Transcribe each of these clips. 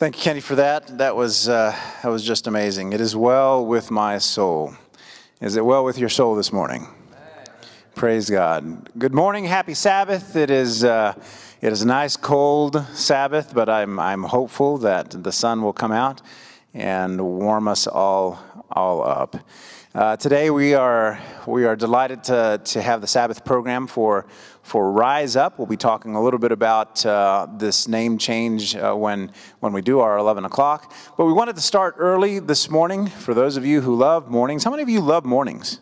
Thank you, Kenny, for that. That was, uh, that was just amazing. It is well with my soul. Is it well with your soul this morning? Praise God. Good morning. Happy Sabbath. It is, uh, it is a nice cold Sabbath, but I'm, I'm hopeful that the sun will come out and warm us all, all up. Uh, today we are, we are delighted to, to have the Sabbath program for, for Rise Up. We'll be talking a little bit about uh, this name change uh, when, when we do our 11 o'clock. But we wanted to start early this morning for those of you who love mornings. How many of you love mornings?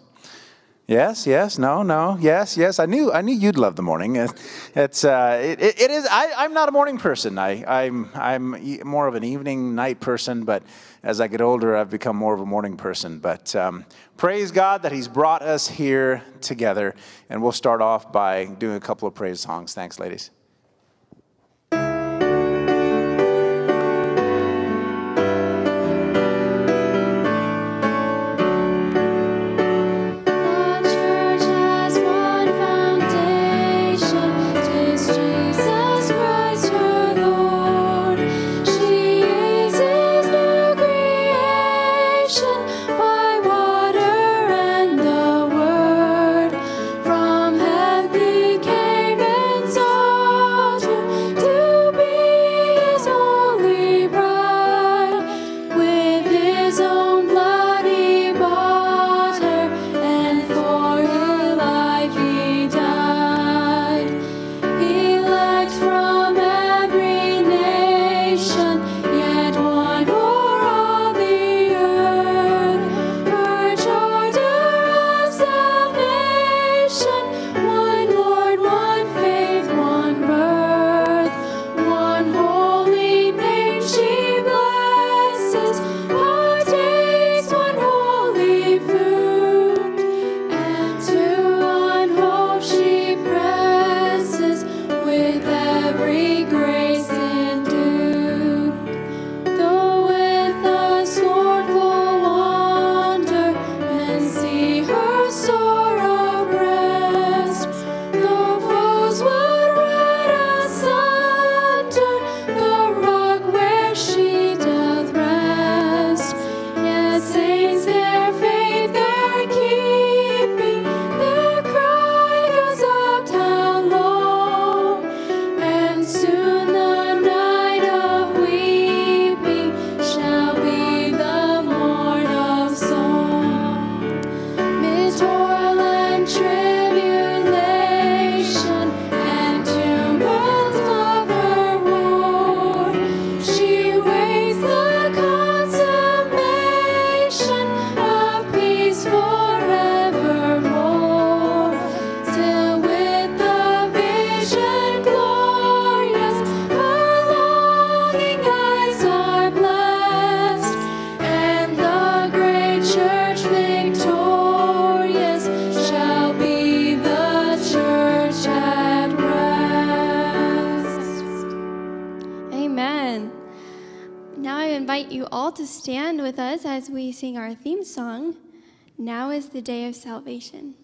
Yes, yes, no, no, yes, yes. I knew, I knew you'd love the morning. It's, uh, it, it is. I, am not a morning person. I, I'm, I'm more of an evening, night person. But as I get older, I've become more of a morning person. But um, praise God that He's brought us here together, and we'll start off by doing a couple of praise songs. Thanks, ladies. Is the Day of Salvation.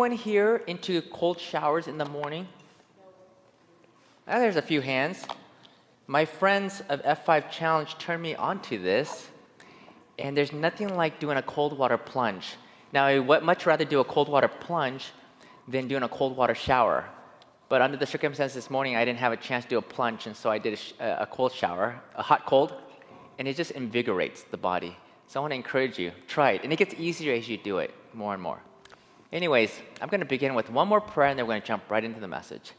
Anyone here into cold showers in the morning? Ah, there's a few hands. My friends of F5 Challenge turned me onto this, and there's nothing like doing a cold water plunge. Now, I would much rather do a cold water plunge than doing a cold water shower. But under the circumstances this morning, I didn't have a chance to do a plunge, and so I did a, sh- a cold shower, a hot cold, and it just invigorates the body. So I want to encourage you, try it. And it gets easier as you do it more and more. Anyways, I'm going to begin with one more prayer, and then we're going to jump right into the message.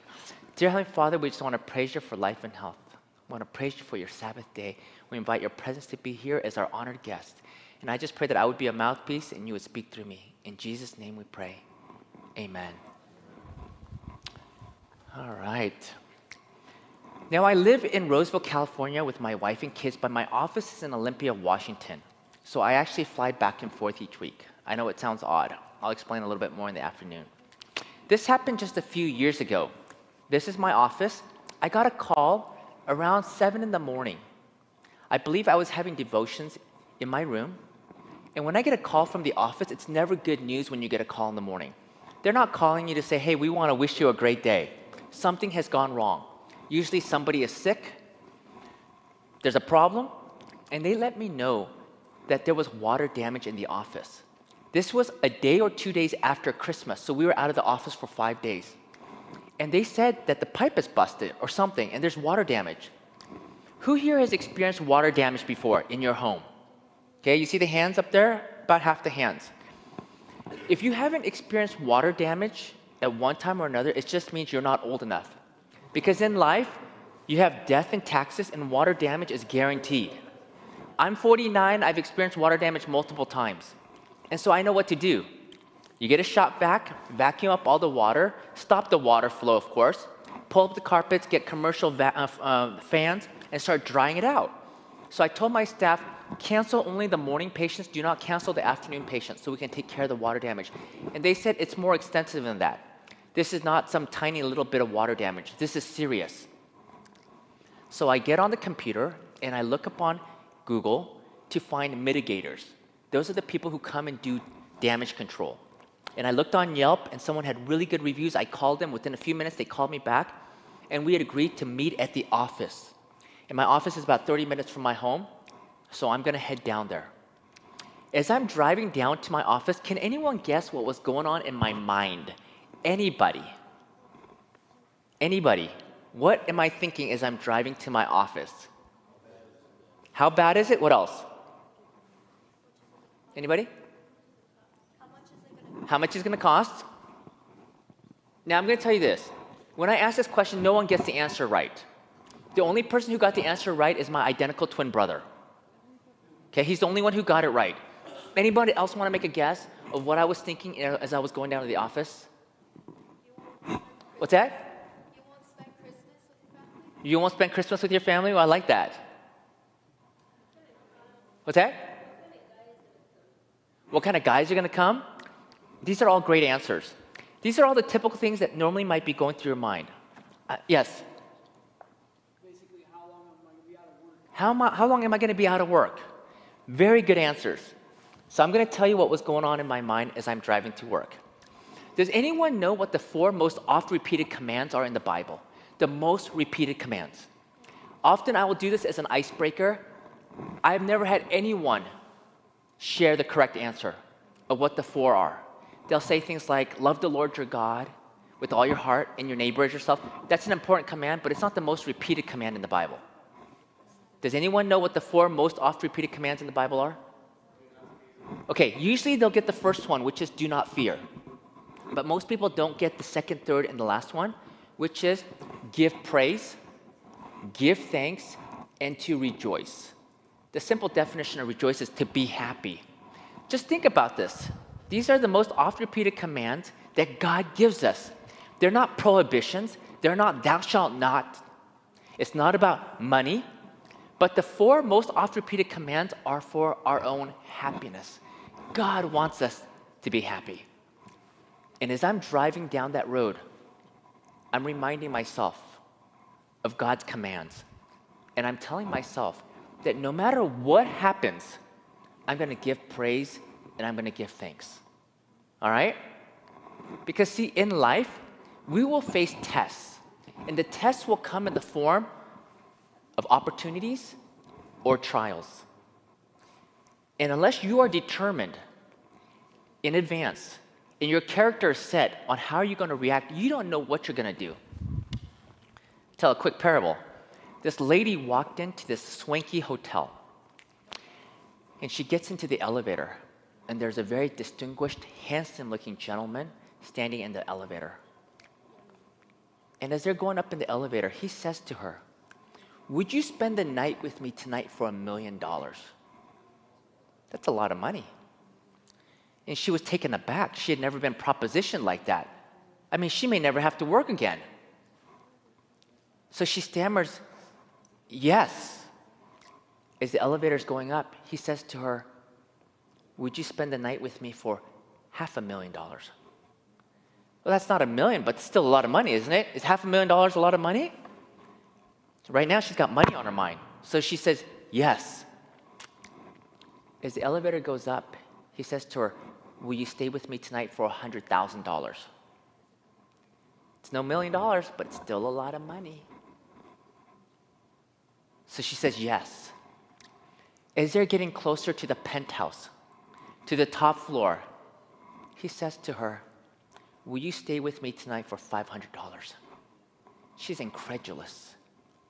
Dear Heavenly Father, we just want to praise you for life and health. We want to praise you for your Sabbath day. We invite your presence to be here as our honored guest. And I just pray that I would be a mouthpiece and you would speak through me. In Jesus' name we pray. Amen. All right. Now, I live in Roseville, California with my wife and kids, but my office is in Olympia, Washington. So I actually fly back and forth each week. I know it sounds odd. I'll explain a little bit more in the afternoon. This happened just a few years ago. This is my office. I got a call around 7 in the morning. I believe I was having devotions in my room. And when I get a call from the office, it's never good news when you get a call in the morning. They're not calling you to say, hey, we want to wish you a great day. Something has gone wrong. Usually somebody is sick, there's a problem, and they let me know that there was water damage in the office. This was a day or two days after Christmas, so we were out of the office for five days. And they said that the pipe is busted or something, and there's water damage. Who here has experienced water damage before in your home? Okay, you see the hands up there? About half the hands. If you haven't experienced water damage at one time or another, it just means you're not old enough. Because in life, you have death and taxes, and water damage is guaranteed. I'm 49, I've experienced water damage multiple times. And so I know what to do. You get a shop vac, vacuum up all the water, stop the water flow, of course, pull up the carpets, get commercial va- uh, uh, fans, and start drying it out. So I told my staff, cancel only the morning patients, do not cancel the afternoon patients so we can take care of the water damage. And they said it's more extensive than that. This is not some tiny little bit of water damage. This is serious. So I get on the computer and I look up on Google to find mitigators. Those are the people who come and do damage control. And I looked on Yelp and someone had really good reviews. I called them within a few minutes, they called me back and we had agreed to meet at the office. And my office is about 30 minutes from my home, so I'm gonna head down there. As I'm driving down to my office, can anyone guess what was going on in my mind? Anybody? Anybody? What am I thinking as I'm driving to my office? How bad is it? What else? Anybody? How much is it going to cost? Now, I'm going to tell you this. When I ask this question, no one gets the answer right. The only person who got the answer right is my identical twin brother. Okay, he's the only one who got it right. Anybody else want to make a guess of what I was thinking as I was going down to the office? What's that? You won't spend Christmas with your family? Well, I like that. What's that? What kind of guys are going to come? These are all great answers. These are all the typical things that normally might be going through your mind. Uh, yes? How long am I going to be out of work? I, how long am I going to be out of work? Very good answers. So I'm going to tell you what was going on in my mind as I'm driving to work. Does anyone know what the four most oft repeated commands are in the Bible? The most repeated commands. Often I will do this as an icebreaker. I've never had anyone share the correct answer of what the four are. They'll say things like, Love the Lord your God with all your heart and your neighbor as yourself. That's an important command, but it's not the most repeated command in the Bible. Does anyone know what the four most oft repeated commands in the Bible are? Okay, usually they'll get the first one, which is do not fear. But most people don't get the second, third, and the last one, which is give praise, give thanks, and to rejoice. The simple definition of rejoice is to be happy. Just think about this. These are the most oft repeated commands that God gives us. They're not prohibitions, they're not thou shalt not. It's not about money, but the four most oft repeated commands are for our own happiness. God wants us to be happy. And as I'm driving down that road, I'm reminding myself of God's commands. And I'm telling myself that no matter what happens, I'm going to give praise and I'm going to give thanks. All right? Because, see, in life, we will face tests, and the tests will come in the form of opportunities or trials. And unless you are determined in advance and your character is set on how you're going to react, you don't know what you're going to do. Tell a quick parable. This lady walked into this swanky hotel and she gets into the elevator, and there's a very distinguished, handsome looking gentleman standing in the elevator. And as they're going up in the elevator, he says to her, Would you spend the night with me tonight for a million dollars? That's a lot of money. And she was taken aback. She had never been propositioned like that. I mean, she may never have to work again. So she stammers, Yes. As the elevator's going up, he says to her, Would you spend the night with me for half a million dollars? Well, that's not a million, but still a lot of money, isn't it? Is half a million dollars a lot of money? Right now, she's got money on her mind. So she says, Yes. As the elevator goes up, he says to her, Will you stay with me tonight for $100,000? It's no million dollars, but it's still a lot of money. So she says yes. As they're getting closer to the penthouse, to the top floor, he says to her, Will you stay with me tonight for $500? She's incredulous.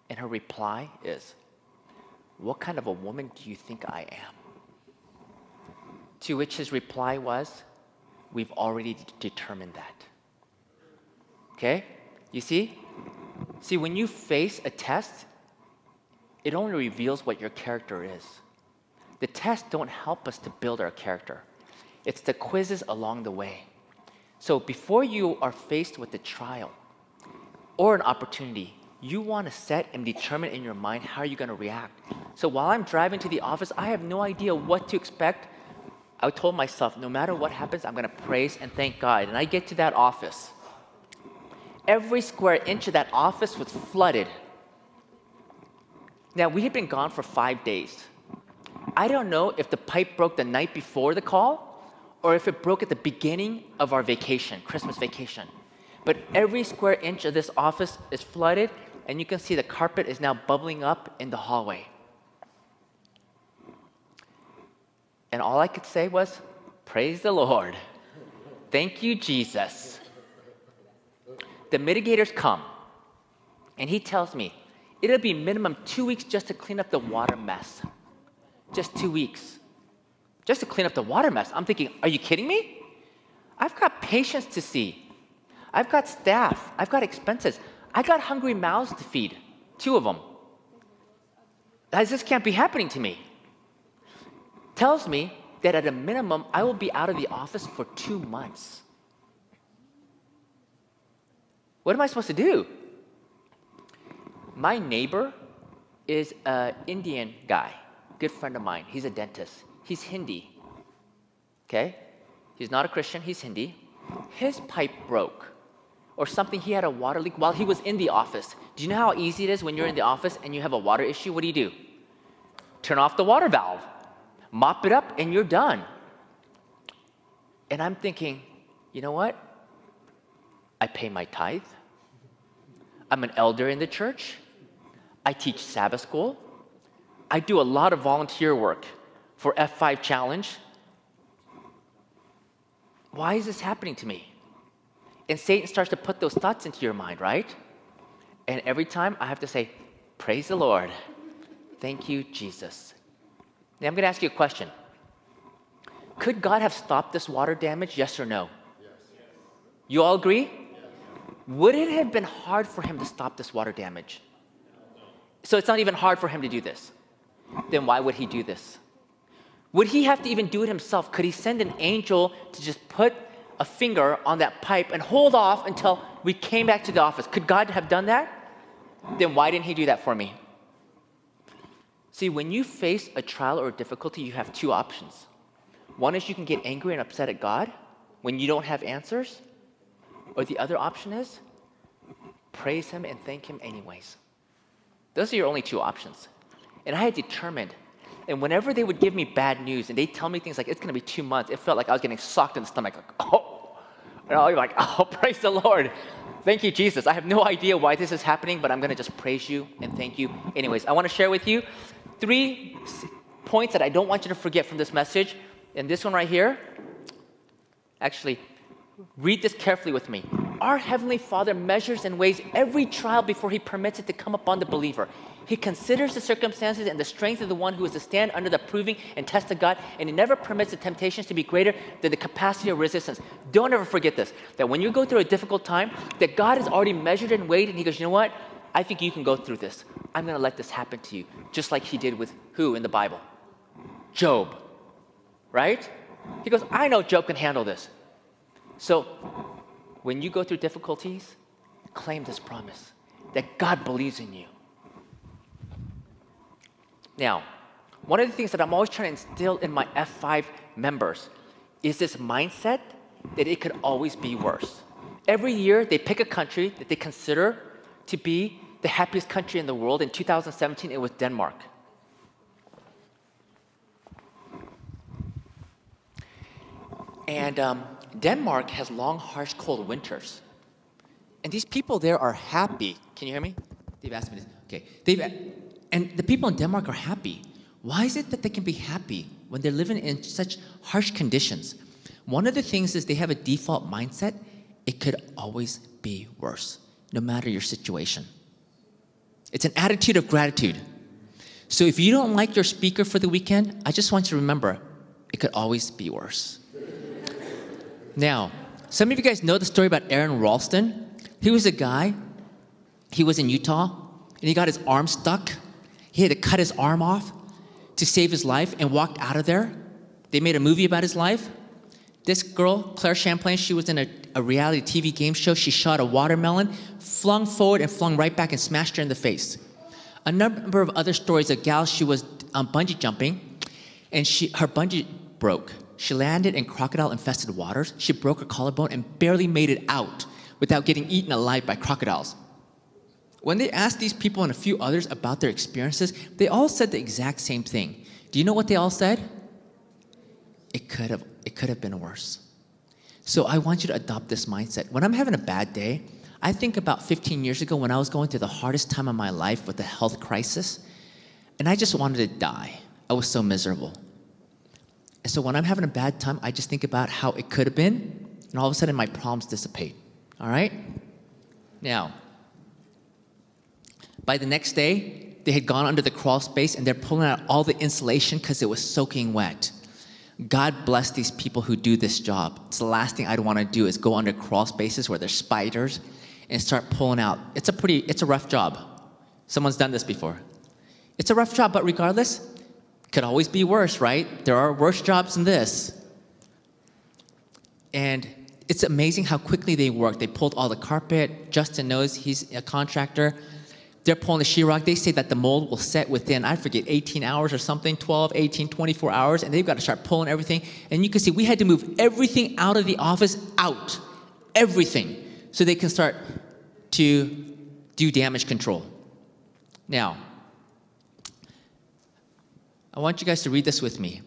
And her reply is, What kind of a woman do you think I am? To which his reply was, We've already d- determined that. Okay? You see? See, when you face a test, it only reveals what your character is. The tests don't help us to build our character, it's the quizzes along the way. So before you are faced with a trial or an opportunity, you want to set and determine in your mind how you're going to react. So while I'm driving to the office, I have no idea what to expect. I told myself, no matter what happens, I'm going to praise and thank God. And I get to that office. Every square inch of that office was flooded. Now, we had been gone for five days. I don't know if the pipe broke the night before the call or if it broke at the beginning of our vacation, Christmas vacation. But every square inch of this office is flooded, and you can see the carpet is now bubbling up in the hallway. And all I could say was, Praise the Lord. Thank you, Jesus. The mitigators come, and he tells me it'll be minimum two weeks just to clean up the water mess. Just two weeks. Just to clean up the water mess. I'm thinking, are you kidding me? I've got patients to see. I've got staff. I've got expenses. I got hungry mouths to feed, two of them. This can't be happening to me. Tells me that at a minimum, I will be out of the office for two months. What am I supposed to do? My neighbor is an Indian guy, good friend of mine. He's a dentist. He's Hindi. Okay? He's not a Christian, he's Hindi. His pipe broke or something, he had a water leak while he was in the office. Do you know how easy it is when you're in the office and you have a water issue? What do you do? Turn off the water valve, mop it up, and you're done. And I'm thinking, you know what? I pay my tithe. I'm an elder in the church. I teach Sabbath school. I do a lot of volunteer work for F5 Challenge. Why is this happening to me? And Satan starts to put those thoughts into your mind, right? And every time I have to say, Praise the Lord. Thank you, Jesus. Now I'm going to ask you a question. Could God have stopped this water damage? Yes or no? Yes. You all agree? Yes. Would it have been hard for him to stop this water damage? So it's not even hard for him to do this. Then why would he do this? Would he have to even do it himself? Could he send an angel to just put a finger on that pipe and hold off until we came back to the office? Could God have done that? Then why didn't he do that for me? See, when you face a trial or a difficulty, you have two options. One is you can get angry and upset at God when you don't have answers, or the other option is praise Him and thank Him anyways. Those are your only two options. And I had determined, and whenever they would give me bad news and they tell me things like it's gonna be two months, it felt like I was getting socked in the stomach, like, oh, and I'll be like, oh, praise the Lord. Thank you, Jesus. I have no idea why this is happening, but I'm gonna just praise you and thank you anyways. I wanna share with you three points that I don't want you to forget from this message. And this one right here, actually, read this carefully with me. Our Heavenly Father measures and weighs every trial before He permits it to come upon the believer. He considers the circumstances and the strength of the one who is to stand under the proving and test of God, and He never permits the temptations to be greater than the capacity of resistance. Don't ever forget this that when you go through a difficult time, that God has already measured and weighed, and He goes, You know what? I think you can go through this. I'm going to let this happen to you, just like He did with who in the Bible? Job. Right? He goes, I know Job can handle this. So, when you go through difficulties, claim this promise that God believes in you. Now, one of the things that I'm always trying to instill in my F5 members is this mindset that it could always be worse. Every year, they pick a country that they consider to be the happiest country in the world. In 2017, it was Denmark. And um, Denmark has long, harsh, cold winters. And these people there are happy. Can you hear me? They've asked me this. Okay. They've, and the people in Denmark are happy. Why is it that they can be happy when they're living in such harsh conditions? One of the things is they have a default mindset it could always be worse, no matter your situation. It's an attitude of gratitude. So if you don't like your speaker for the weekend, I just want you to remember it could always be worse. Now, some of you guys know the story about Aron Ralston. He was a guy, he was in Utah, and he got his arm stuck. He had to cut his arm off to save his life and walked out of there. They made a movie about his life. This girl, Claire Champlain, she was in a, a reality TV game show. She shot a watermelon, flung forward, and flung right back and smashed her in the face. A number of other stories. A gal, she was um, bungee jumping, and she, her bungee broke. She landed in crocodile infested waters. She broke her collarbone and barely made it out without getting eaten alive by crocodiles. When they asked these people and a few others about their experiences, they all said the exact same thing. Do you know what they all said? It could have, it could have been worse. So I want you to adopt this mindset. When I'm having a bad day, I think about 15 years ago when I was going through the hardest time of my life with the health crisis, and I just wanted to die. I was so miserable. And so when I'm having a bad time, I just think about how it could have been, and all of a sudden my problems dissipate. All right? Now, by the next day, they had gone under the crawl space and they're pulling out all the insulation because it was soaking wet. God bless these people who do this job. It's the last thing I'd want to do is go under crawl spaces where there's spiders and start pulling out. It's a pretty, it's a rough job. Someone's done this before. It's a rough job, but regardless, could always be worse, right? There are worse jobs than this. And it's amazing how quickly they work. They pulled all the carpet. Justin knows he's a contractor. They're pulling the sheetrock. They say that the mold will set within, I forget, 18 hours or something, 12, 18, 24 hours, and they've got to start pulling everything. And you can see we had to move everything out of the office out, everything, so they can start to do damage control. Now, I want you guys to read this with me.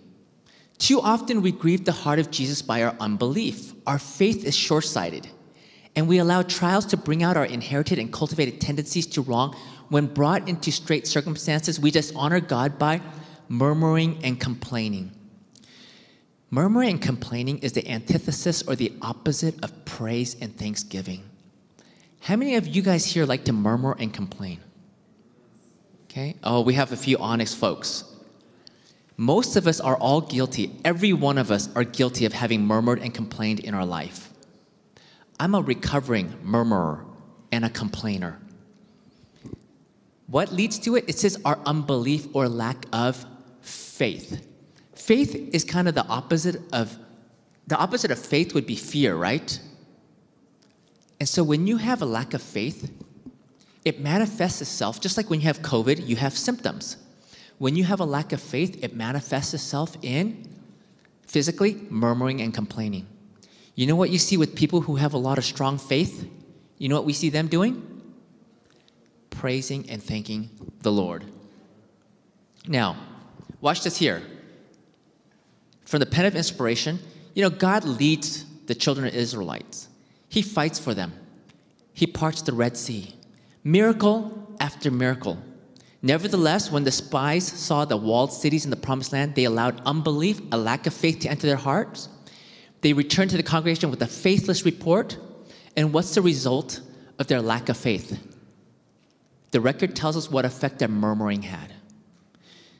Too often we grieve the heart of Jesus by our unbelief. Our faith is short sighted, and we allow trials to bring out our inherited and cultivated tendencies to wrong. When brought into straight circumstances, we dishonor God by murmuring and complaining. Murmuring and complaining is the antithesis or the opposite of praise and thanksgiving. How many of you guys here like to murmur and complain? Okay. Oh, we have a few honest folks. Most of us are all guilty. Every one of us are guilty of having murmured and complained in our life. I'm a recovering murmurer and a complainer. What leads to it? It says our unbelief or lack of faith. Faith is kind of the opposite of the opposite of faith would be fear, right? And so when you have a lack of faith, it manifests itself just like when you have COVID, you have symptoms. When you have a lack of faith, it manifests itself in physically murmuring and complaining. You know what you see with people who have a lot of strong faith? You know what we see them doing? praising and thanking the Lord. Now, watch this here. From the pen of inspiration, you know, God leads the children of Israelites. He fights for them. He parts the Red Sea. Miracle after miracle. Nevertheless, when the spies saw the walled cities in the promised land, they allowed unbelief, a lack of faith to enter their hearts. They returned to the congregation with a faithless report. And what's the result of their lack of faith? The record tells us what effect their murmuring had.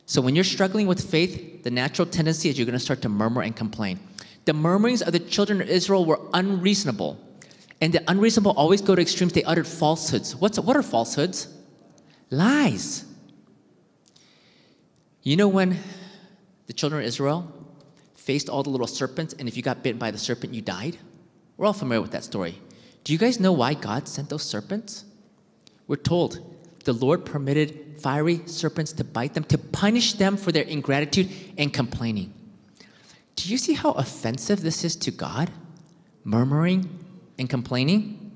So when you're struggling with faith, the natural tendency is you're going to start to murmur and complain. The murmurings of the children of Israel were unreasonable. And the unreasonable always go to extremes. They uttered falsehoods. What's, what are falsehoods? Lies. You know when the children of Israel faced all the little serpents, and if you got bitten by the serpent, you died? We're all familiar with that story. Do you guys know why God sent those serpents? We're told the Lord permitted fiery serpents to bite them to punish them for their ingratitude and complaining. Do you see how offensive this is to God? Murmuring and complaining?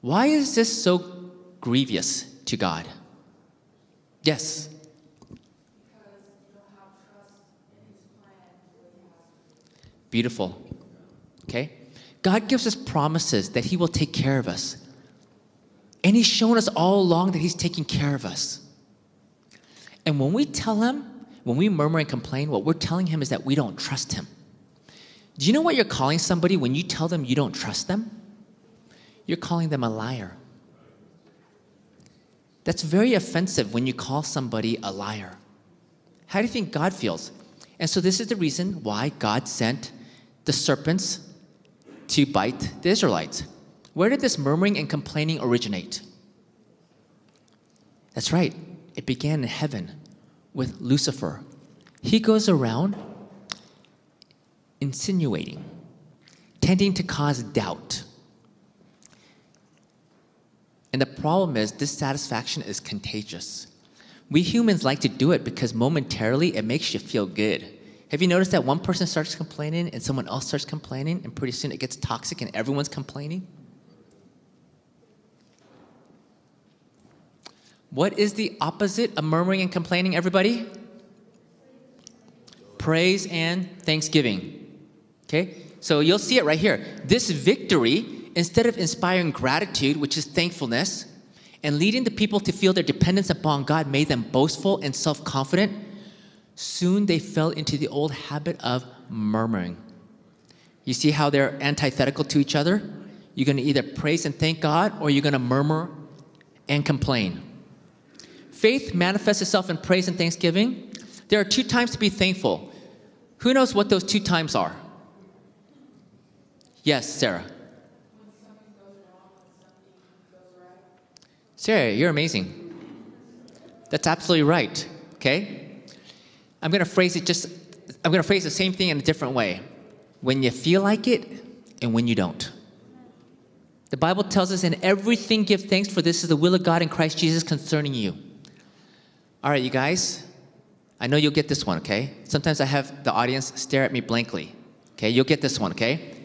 Why is this so grievous to God? Yes. Beautiful. Okay? God gives us promises that He will take care of us. And He's shown us all along that He's taking care of us. And when we tell Him, when we murmur and complain, what we're telling Him is that we don't trust Him. Do you know what you're calling somebody when you tell them you don't trust them? You're calling them a liar. That's very offensive when you call somebody a liar. How do you think God feels? And so, this is the reason why God sent the serpents to bite the Israelites. Where did this murmuring and complaining originate? That's right, it began in heaven with Lucifer. He goes around insinuating, tending to cause doubt. And the problem is, dissatisfaction is contagious. We humans like to do it because momentarily it makes you feel good. Have you noticed that one person starts complaining and someone else starts complaining, and pretty soon it gets toxic and everyone's complaining? What is the opposite of murmuring and complaining, everybody? Praise and thanksgiving. Okay? So you'll see it right here. This victory, instead of inspiring gratitude, which is thankfulness, and leading the people to feel their dependence upon God, made them boastful and self confident. Soon they fell into the old habit of murmuring. You see how they're antithetical to each other? You're going to either praise and thank God or you're going to murmur and complain. Faith manifests itself in praise and thanksgiving. There are two times to be thankful. Who knows what those two times are? Yes, Sarah. Sarah, you're amazing. That's absolutely right. Okay? I'm going to phrase it just, I'm going to phrase the same thing in a different way. When you feel like it and when you don't. The Bible tells us, in everything give thanks, for this is the will of God in Christ Jesus concerning you. All right, you guys, I know you'll get this one, okay? Sometimes I have the audience stare at me blankly. Okay, you'll get this one, okay?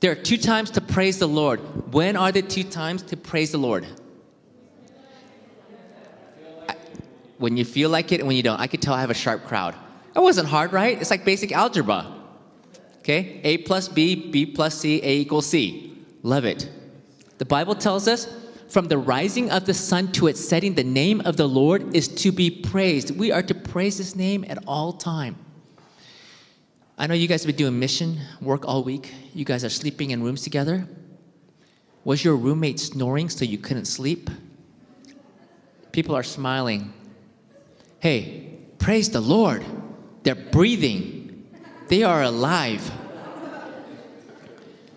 There are two times to praise the Lord. When are the two times to praise the Lord? When you feel like it and when you don't. I could tell I have a sharp crowd. That wasn't hard, right? It's like basic algebra. Okay? A plus B, B plus C, A equals C. Love it. The Bible tells us from the rising of the sun to its setting, the name of the Lord is to be praised. We are to praise his name at all time. I know you guys have been doing mission work all week. You guys are sleeping in rooms together. Was your roommate snoring so you couldn't sleep? People are smiling. Hey, praise the Lord. They're breathing, they are alive.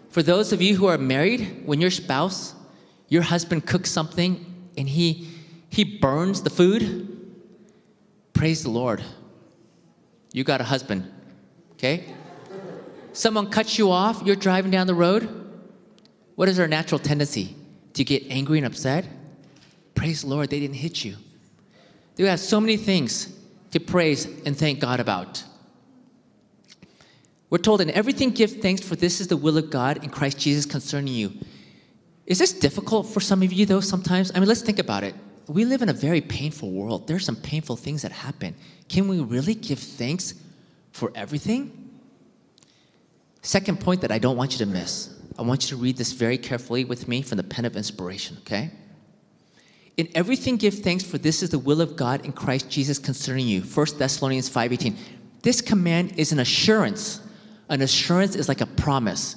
For those of you who are married, when your spouse, your husband cooks something and he, he burns the food, praise the Lord. You got a husband, okay? Someone cuts you off, you're driving down the road. What is our natural tendency? To get angry and upset? Praise the Lord, they didn't hit you. We have so many things to praise and thank God about. We're told in everything give thanks, for this is the will of God in Christ Jesus concerning you. Is this difficult for some of you, though, sometimes? I mean, let's think about it. We live in a very painful world. There are some painful things that happen. Can we really give thanks for everything? Second point that I don't want you to miss. I want you to read this very carefully with me from the pen of inspiration, okay? In everything give thanks for this is the will of God in Christ Jesus concerning you. 1 Thessalonians 5:18. This command is an assurance. An assurance is like a promise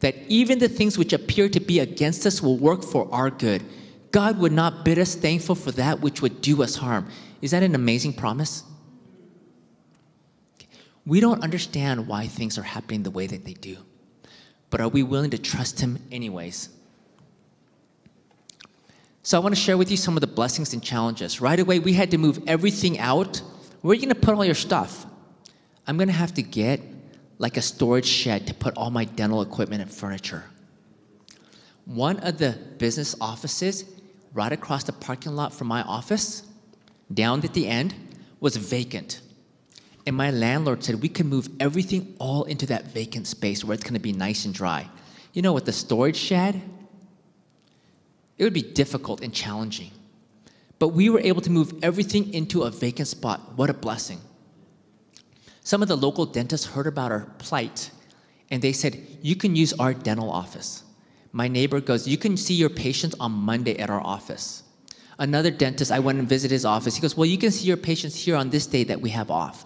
that even the things which appear to be against us will work for our good. God would not bid us thankful for that which would do us harm. Is that an amazing promise? We don't understand why things are happening the way that they do, but are we willing to trust Him anyways? So I want to share with you some of the blessings and challenges. Right away, we had to move everything out. Where are you going to put all your stuff? I'm going to have to get like a storage shed to put all my dental equipment and furniture. One of the business offices right across the parking lot from my office, down at the end, was vacant. And my landlord said we can move everything all into that vacant space where it's going to be nice and dry. You know, with the storage shed, it would be difficult and challenging. But we were able to move everything into a vacant spot. What a blessing. Some of the local dentists heard about our plight and they said, You can use our dental office. My neighbor goes, You can see your patients on Monday at our office. Another dentist, I went and visited his office. He goes, Well, you can see your patients here on this day that we have off.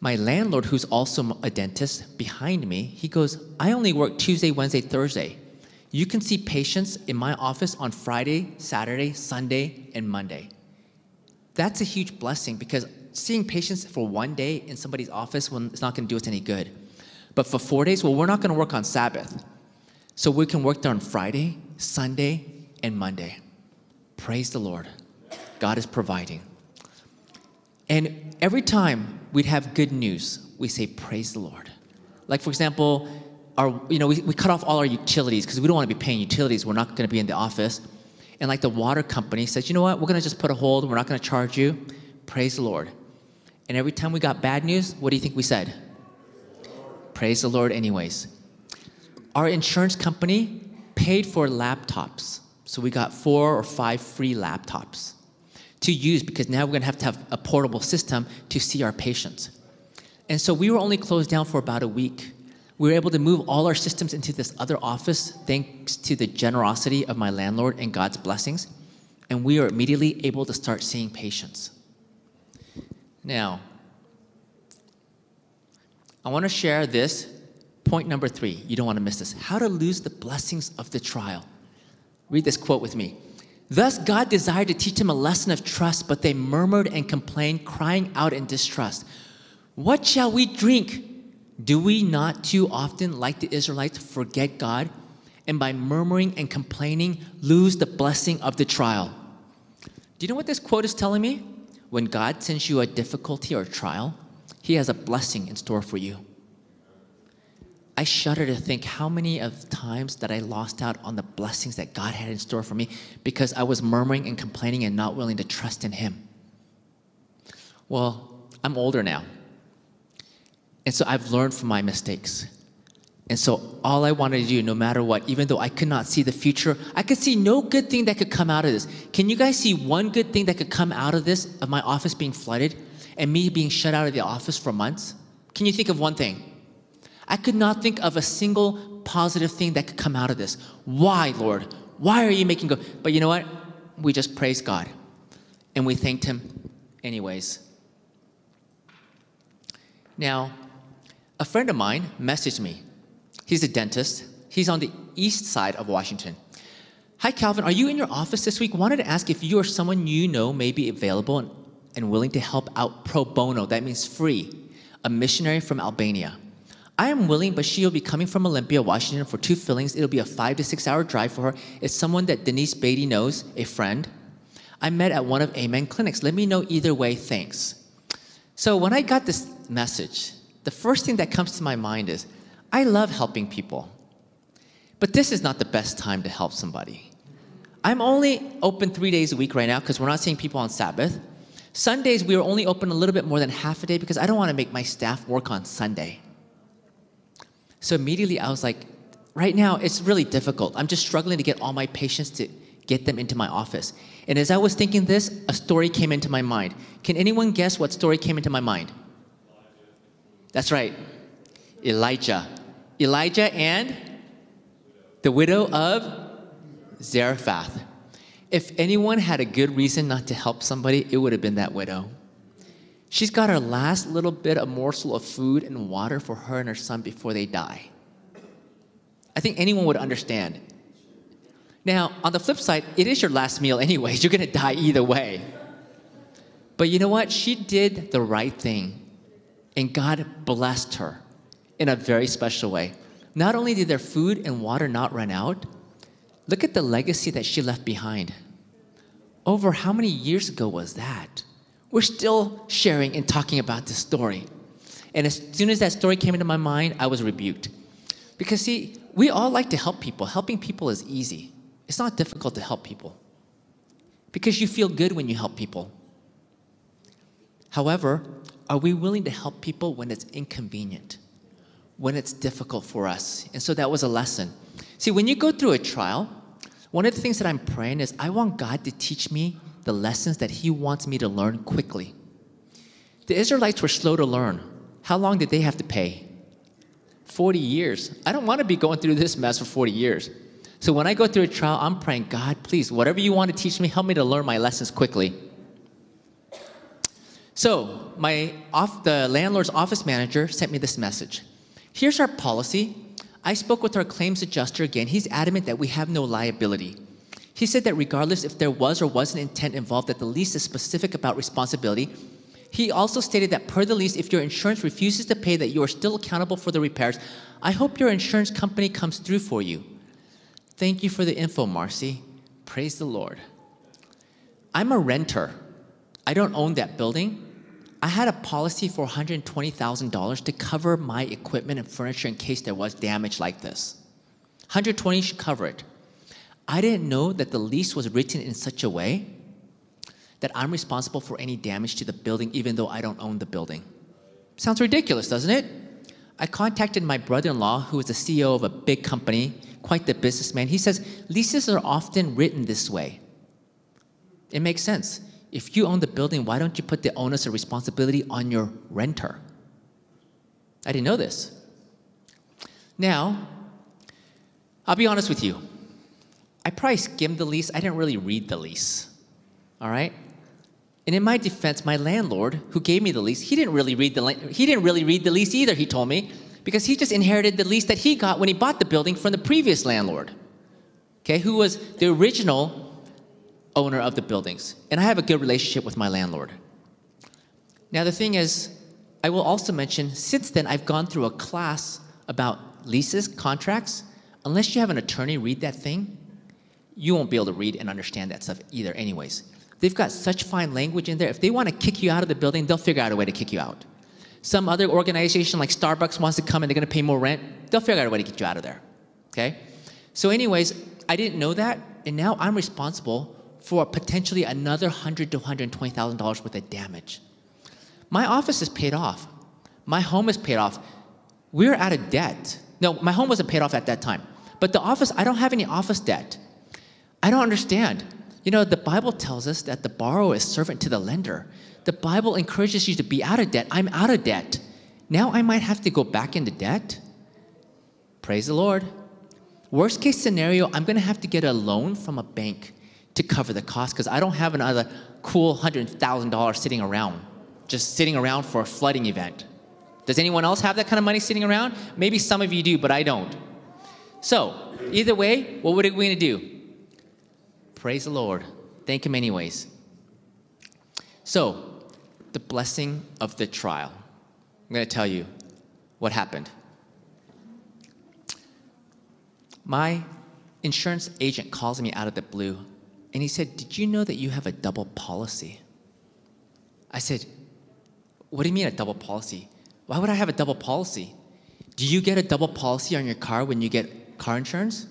My landlord, who's also a dentist behind me, he goes, I only work Tuesday, Wednesday, Thursday. You can see patients in my office on Friday, Saturday, Sunday, and Monday. That's a huge blessing because seeing patients for one day in somebody's office, well, it's not going to do us any good. But for four days, well, we're not going to work on Sabbath. So we can work there on Friday, Sunday, and Monday. Praise the Lord. God is providing. And every time we'd have good news, we say, Praise the Lord. Like, for example, our, you know, we, we cut off all our utilities because we don't want to be paying utilities. We're not going to be in the office. And like the water company says, you know what? We're going to just put a hold. We're not going to charge you. Praise the Lord. And every time we got bad news, what do you think we said? Praise the Lord, anyways. Our insurance company paid for laptops. So we got four or five free laptops to use because now we're going to have to have a portable system to see our patients. And so we were only closed down for about a week. We were able to move all our systems into this other office thanks to the generosity of my landlord and God's blessings. And we are immediately able to start seeing patients. Now, I want to share this point number three. You don't want to miss this. How to lose the blessings of the trial. Read this quote with me. Thus, God desired to teach them a lesson of trust, but they murmured and complained, crying out in distrust. What shall we drink? Do we not too often, like the Israelites, forget God and by murmuring and complaining lose the blessing of the trial? Do you know what this quote is telling me? When God sends you a difficulty or a trial, He has a blessing in store for you. I shudder to think how many of times that I lost out on the blessings that God had in store for me because I was murmuring and complaining and not willing to trust in Him. Well, I'm older now. And so I've learned from my mistakes. And so all I wanted to do, no matter what, even though I could not see the future, I could see no good thing that could come out of this. Can you guys see one good thing that could come out of this, of my office being flooded and me being shut out of the office for months? Can you think of one thing? I could not think of a single positive thing that could come out of this. Why, Lord? Why are you making go? But you know what? We just praised God and we thanked Him anyways. Now, a friend of mine messaged me. He's a dentist. He's on the east side of Washington. Hi, Calvin. Are you in your office this week? Wanted to ask if you or someone you know may be available and, and willing to help out pro bono. That means free. A missionary from Albania. I am willing, but she'll be coming from Olympia, Washington for two fillings. It'll be a five to six hour drive for her. It's someone that Denise Beatty knows, a friend. I met at one of Amen clinics. Let me know either way, thanks. So when I got this message, the first thing that comes to my mind is I love helping people. But this is not the best time to help somebody. I'm only open three days a week right now because we're not seeing people on Sabbath. Sundays, we are only open a little bit more than half a day because I don't want to make my staff work on Sunday. So immediately I was like, Right now, it's really difficult. I'm just struggling to get all my patients to get them into my office. And as I was thinking this, a story came into my mind. Can anyone guess what story came into my mind? That's right. Elijah. Elijah and the widow of Zarephath. If anyone had a good reason not to help somebody, it would have been that widow. She's got her last little bit of morsel of food and water for her and her son before they die. I think anyone would understand. Now, on the flip side, it is your last meal anyways. You're going to die either way. But you know what? She did the right thing, and God blessed her in a very special way. Not only did their food and water not run out, look at the legacy that she left behind. Over how many years ago was that? We're still sharing and talking about this story. And as soon as that story came into my mind, I was rebuked. Because, see, we all like to help people. Helping people is easy, it's not difficult to help people. Because you feel good when you help people. However, are we willing to help people when it's inconvenient, when it's difficult for us? And so that was a lesson. See, when you go through a trial, one of the things that I'm praying is I want God to teach me the lessons that He wants me to learn quickly. The Israelites were slow to learn. How long did they have to pay? 40 years. I don't want to be going through this mess for 40 years. So when I go through a trial, I'm praying, God, please, whatever you want to teach me, help me to learn my lessons quickly. So my off, the landlord's office manager sent me this message. Here's our policy. I spoke with our claims adjuster again. He's adamant that we have no liability. He said that regardless if there was or wasn't intent involved, that the lease is specific about responsibility. He also stated that per the lease, if your insurance refuses to pay, that you are still accountable for the repairs. I hope your insurance company comes through for you. Thank you for the info, Marcy. Praise the Lord. I'm a renter. I don't own that building. I had a policy for $120,000 to cover my equipment and furniture in case there was damage like this. 120 should cover it. I didn't know that the lease was written in such a way that I'm responsible for any damage to the building even though I don't own the building. Sounds ridiculous, doesn't it? I contacted my brother-in-law who is the CEO of a big company, quite the businessman. He says leases are often written this way. It makes sense. If you own the building, why don't you put the onus of responsibility on your renter? I didn't know this. Now, I'll be honest with you. I probably skimmed the lease. I didn't really read the lease. All right? And in my defense, my landlord, who gave me the lease, he didn't really read the he didn't really read the lease either, he told me, because he just inherited the lease that he got when he bought the building from the previous landlord. Okay, who was the original owner of the buildings. And I have a good relationship with my landlord. Now, the thing is, I will also mention, since then, I've gone through a class about leases, contracts. Unless you have an attorney read that thing, you won't be able to read and understand that stuff either, anyways. They've got such fine language in there. If they want to kick you out of the building, they'll figure out a way to kick you out. Some other organization like Starbucks wants to come and they're going to pay more rent, they'll figure out a way to get you out of there. Okay? So, anyways, I didn't know that, and now I'm responsible for potentially another hundred to hundred twenty thousand dollars worth of damage. My office is paid off. My home is paid off. We're out of debt. No, my home wasn't paid off at that time. But the office, I don't have any office debt. I don't understand. You know, the Bible tells us that the borrower is servant to the lender. The Bible encourages you to be out of debt. I'm out of debt. Now I might have to go back into debt. Praise the Lord. Worst case scenario, I'm going to have to get a loan from a bank to cover the cost because I don't have another cool $100,000 sitting around, just sitting around for a flooding event. Does anyone else have that kind of money sitting around? Maybe some of you do, but I don't. So, either way, what are we going to do? Praise the Lord. Thank Him, anyways. So, the blessing of the trial. I'm going to tell you what happened. My insurance agent calls me out of the blue and he said, Did you know that you have a double policy? I said, What do you mean a double policy? Why would I have a double policy? Do you get a double policy on your car when you get car insurance?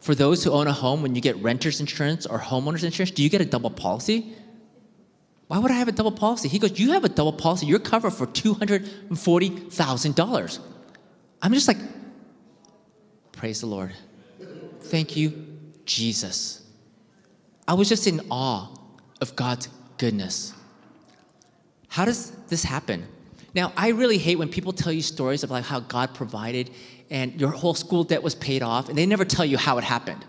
For those who own a home, when you get renter's insurance or homeowner's insurance, do you get a double policy? Why would I have a double policy? He goes, You have a double policy. You're covered for $240,000. I'm just like, Praise the Lord. Thank you, Jesus. I was just in awe of God's goodness. How does this happen? Now, I really hate when people tell you stories of like how God provided and your whole school debt was paid off, and they never tell you how it happened.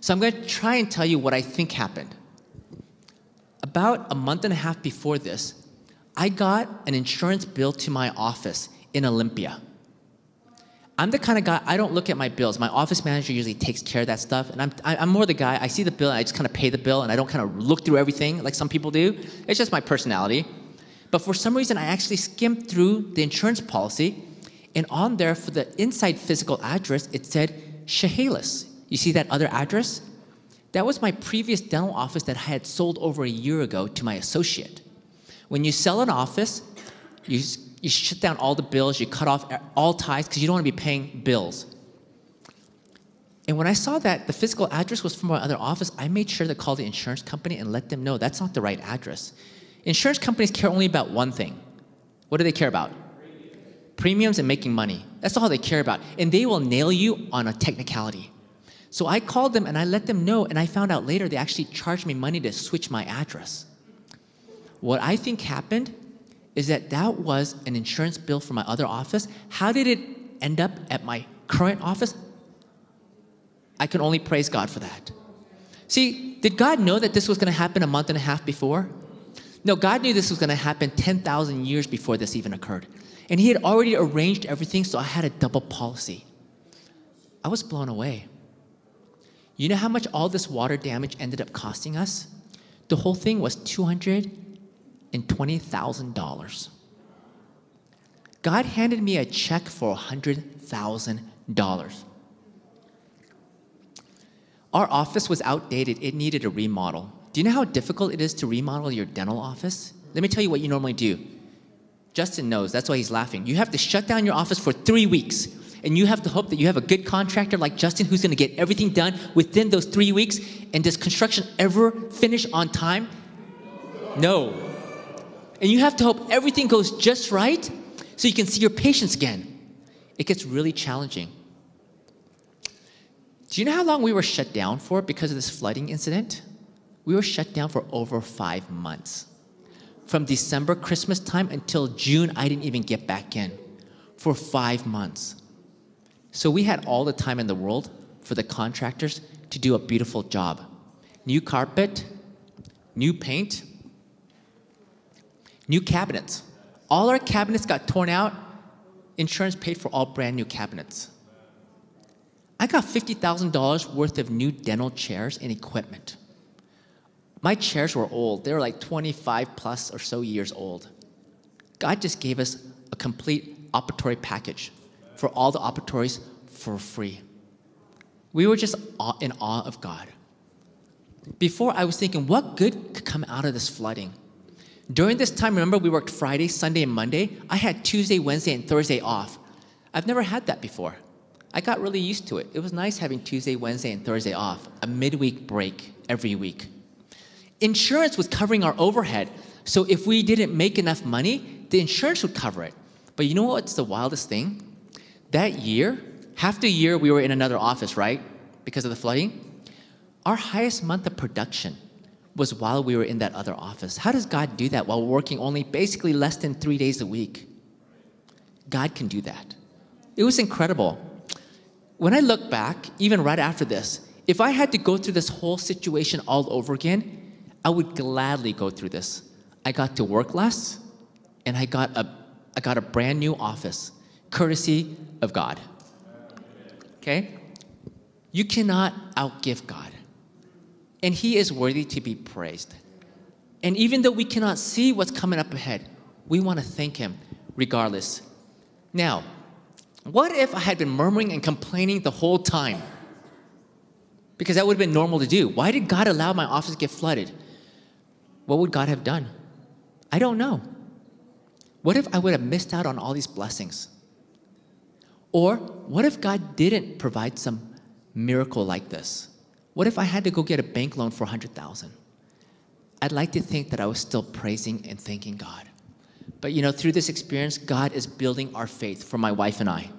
So I'm going to try and tell you what I think happened. About a month and a half before this, I got an insurance bill to my office in Olympia. I'm the kind of guy, I don't look at my bills. My office manager usually takes care of that stuff. And I'm, I- I'm more the guy, I see the bill and I just kind of pay the bill and I don't kind of look through everything like some people do. It's just my personality. But for some reason, I actually skimmed through the insurance policy. And on there, for the inside physical address, it said Chehalis. You see that other address? That was my previous dental office that I had sold over a year ago to my associate. When you sell an office, you, you shut down all the bills, you cut off all ties because you don't want to be paying bills. And when I saw that the physical address was from my other office, I made sure to call the insurance company and let them know that's not the right address. Insurance companies care only about one thing. What do they care about? Premiums and making money. That's all they care about. And they will nail you on a technicality. So I called them and I let them know, and I found out later they actually charged me money to switch my address. What I think happened is that that was an insurance bill for my other office. How did it end up at my current office? I can only praise God for that. See, did God know that this was going to happen a month and a half before? No, God knew this was going to happen 10,000 years before this even occurred. And He had already arranged everything, so I had a double policy. I was blown away. You know how much all this water damage ended up costing us? The whole thing was $220,000. God handed me a check for $100,000. Our office was outdated, it needed a remodel. Do you know how difficult it is to remodel your dental office? Let me tell you what you normally do. Justin knows, that's why he's laughing. You have to shut down your office for three weeks, and you have to hope that you have a good contractor like Justin who's gonna get everything done within those three weeks. And does construction ever finish on time? No. And you have to hope everything goes just right so you can see your patients again. It gets really challenging. Do you know how long we were shut down for because of this flooding incident? We were shut down for over five months. From December, Christmas time, until June, I didn't even get back in for five months. So we had all the time in the world for the contractors to do a beautiful job. New carpet, new paint, new cabinets. All our cabinets got torn out. Insurance paid for all brand new cabinets. I got $50,000 worth of new dental chairs and equipment. My chairs were old. They were like 25 plus or so years old. God just gave us a complete operatory package for all the operatories for free. We were just in awe of God. Before, I was thinking, what good could come out of this flooding? During this time, remember, we worked Friday, Sunday, and Monday. I had Tuesday, Wednesday, and Thursday off. I've never had that before. I got really used to it. It was nice having Tuesday, Wednesday, and Thursday off, a midweek break every week. Insurance was covering our overhead, so if we didn't make enough money, the insurance would cover it. But you know what's the wildest thing? That year, half the year we were in another office, right? Because of the flooding. Our highest month of production was while we were in that other office. How does God do that while working only basically less than three days a week? God can do that. It was incredible. When I look back, even right after this, if I had to go through this whole situation all over again, I would gladly go through this. I got to work less, and I got a, I got a brand new office, courtesy of God. Okay? You cannot outgive God, and He is worthy to be praised. And even though we cannot see what's coming up ahead, we want to thank Him regardless. Now, what if I had been murmuring and complaining the whole time? Because that would have been normal to do. Why did God allow my office to get flooded? What would God have done? I don't know. What if I would have missed out on all these blessings? Or what if God didn't provide some miracle like this? What if I had to go get a bank loan for 100,000? I'd like to think that I was still praising and thanking God. But you know, through this experience, God is building our faith for my wife and I.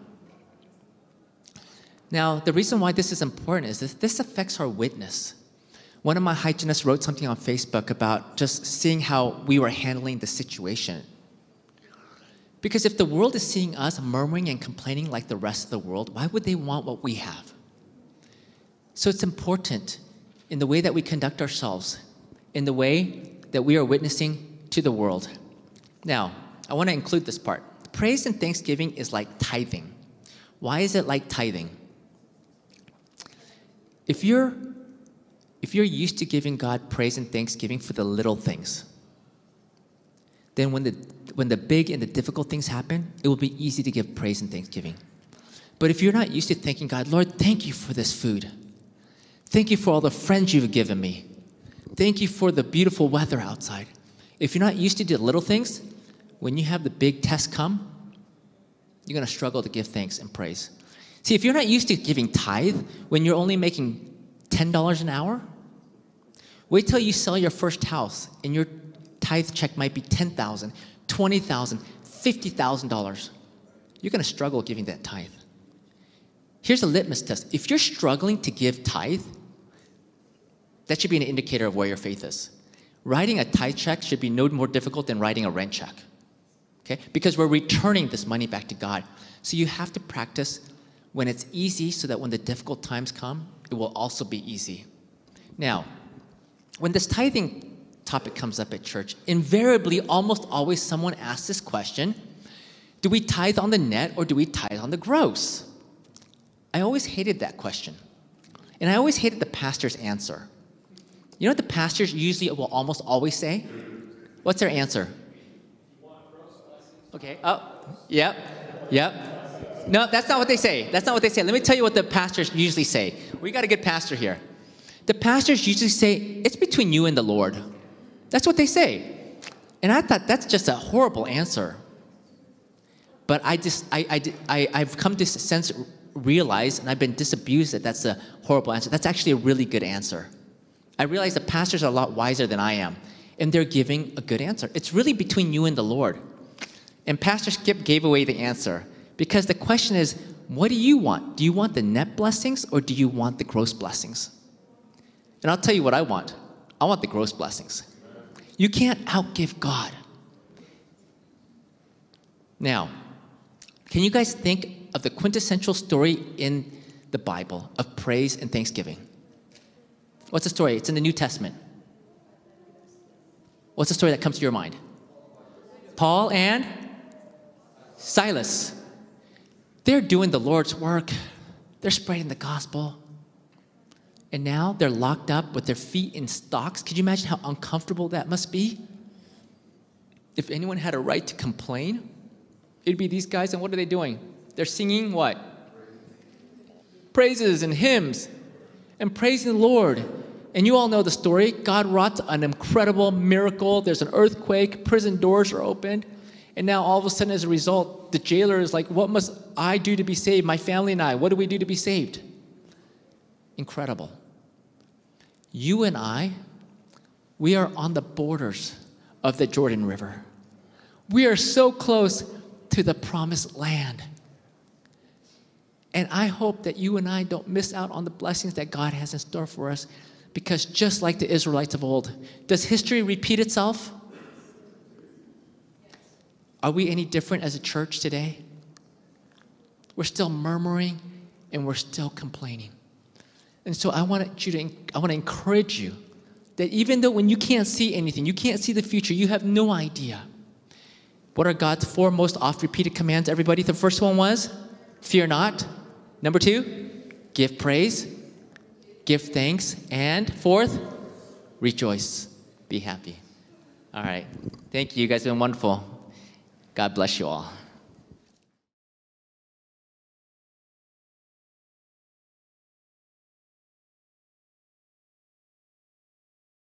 Now, the reason why this is important is that this affects our witness. One of my hygienists wrote something on Facebook about just seeing how we were handling the situation. Because if the world is seeing us murmuring and complaining like the rest of the world, why would they want what we have? So it's important in the way that we conduct ourselves, in the way that we are witnessing to the world. Now, I want to include this part. Praise and thanksgiving is like tithing. Why is it like tithing? If you're if you're used to giving God praise and thanksgiving for the little things, then when the when the big and the difficult things happen, it will be easy to give praise and thanksgiving. But if you're not used to thanking God, Lord, thank you for this food. Thank you for all the friends you've given me. Thank you for the beautiful weather outside. If you're not used to the little things, when you have the big test come, you're going to struggle to give thanks and praise. See, if you're not used to giving tithe when you're only making $10 an hour, wait till you sell your first house and your tithe check might be $10,000, $20,000, $50,000. You're going to struggle giving that tithe. Here's a litmus test. If you're struggling to give tithe, that should be an indicator of where your faith is. Writing a tithe check should be no more difficult than writing a rent check. Okay? Because we're returning this money back to God. So you have to practice when it's easy so that when the difficult times come, it will also be easy. Now, when this tithing topic comes up at church, invariably, almost always someone asks this question Do we tithe on the net or do we tithe on the gross? I always hated that question. And I always hated the pastor's answer. You know what the pastors usually will almost always say? What's their answer? Okay. Oh, yep, yep. No, that's not what they say. That's not what they say. Let me tell you what the pastors usually say. We got a good pastor here. The pastors usually say, it's between you and the Lord. That's what they say. And I thought that's just a horrible answer. But I just, I, I, I, I've come to sense, realize, and I've been disabused that that's a horrible answer. That's actually a really good answer. I realize the pastors are a lot wiser than I am, and they're giving a good answer. It's really between you and the Lord. And Pastor Skip gave away the answer because the question is, what do you want? Do you want the net blessings or do you want the gross blessings? And I'll tell you what I want. I want the gross blessings. You can't outgive God. Now, can you guys think of the quintessential story in the Bible of praise and thanksgiving? What's the story? It's in the New Testament. What's the story that comes to your mind? Paul and Silas. They're doing the Lord's work, they're spreading the gospel. And now they're locked up with their feet in stocks. Could you imagine how uncomfortable that must be? If anyone had a right to complain, it'd be these guys. And what are they doing? They're singing what? Praises and hymns and praising the Lord. And you all know the story. God wrought an incredible miracle. There's an earthquake, prison doors are opened. And now all of a sudden, as a result, the jailer is like, What must I do to be saved? My family and I, what do we do to be saved? Incredible. You and I, we are on the borders of the Jordan River. We are so close to the promised land. And I hope that you and I don't miss out on the blessings that God has in store for us because just like the Israelites of old, does history repeat itself? Are we any different as a church today? We're still murmuring and we're still complaining. And so I want you to I want to encourage you that even though when you can't see anything, you can't see the future, you have no idea. What are God's four most oft repeated commands, everybody? The first one was fear not. Number two, give praise, give thanks. And fourth, rejoice, be happy. All right. Thank you. You guys have been wonderful. God bless you all.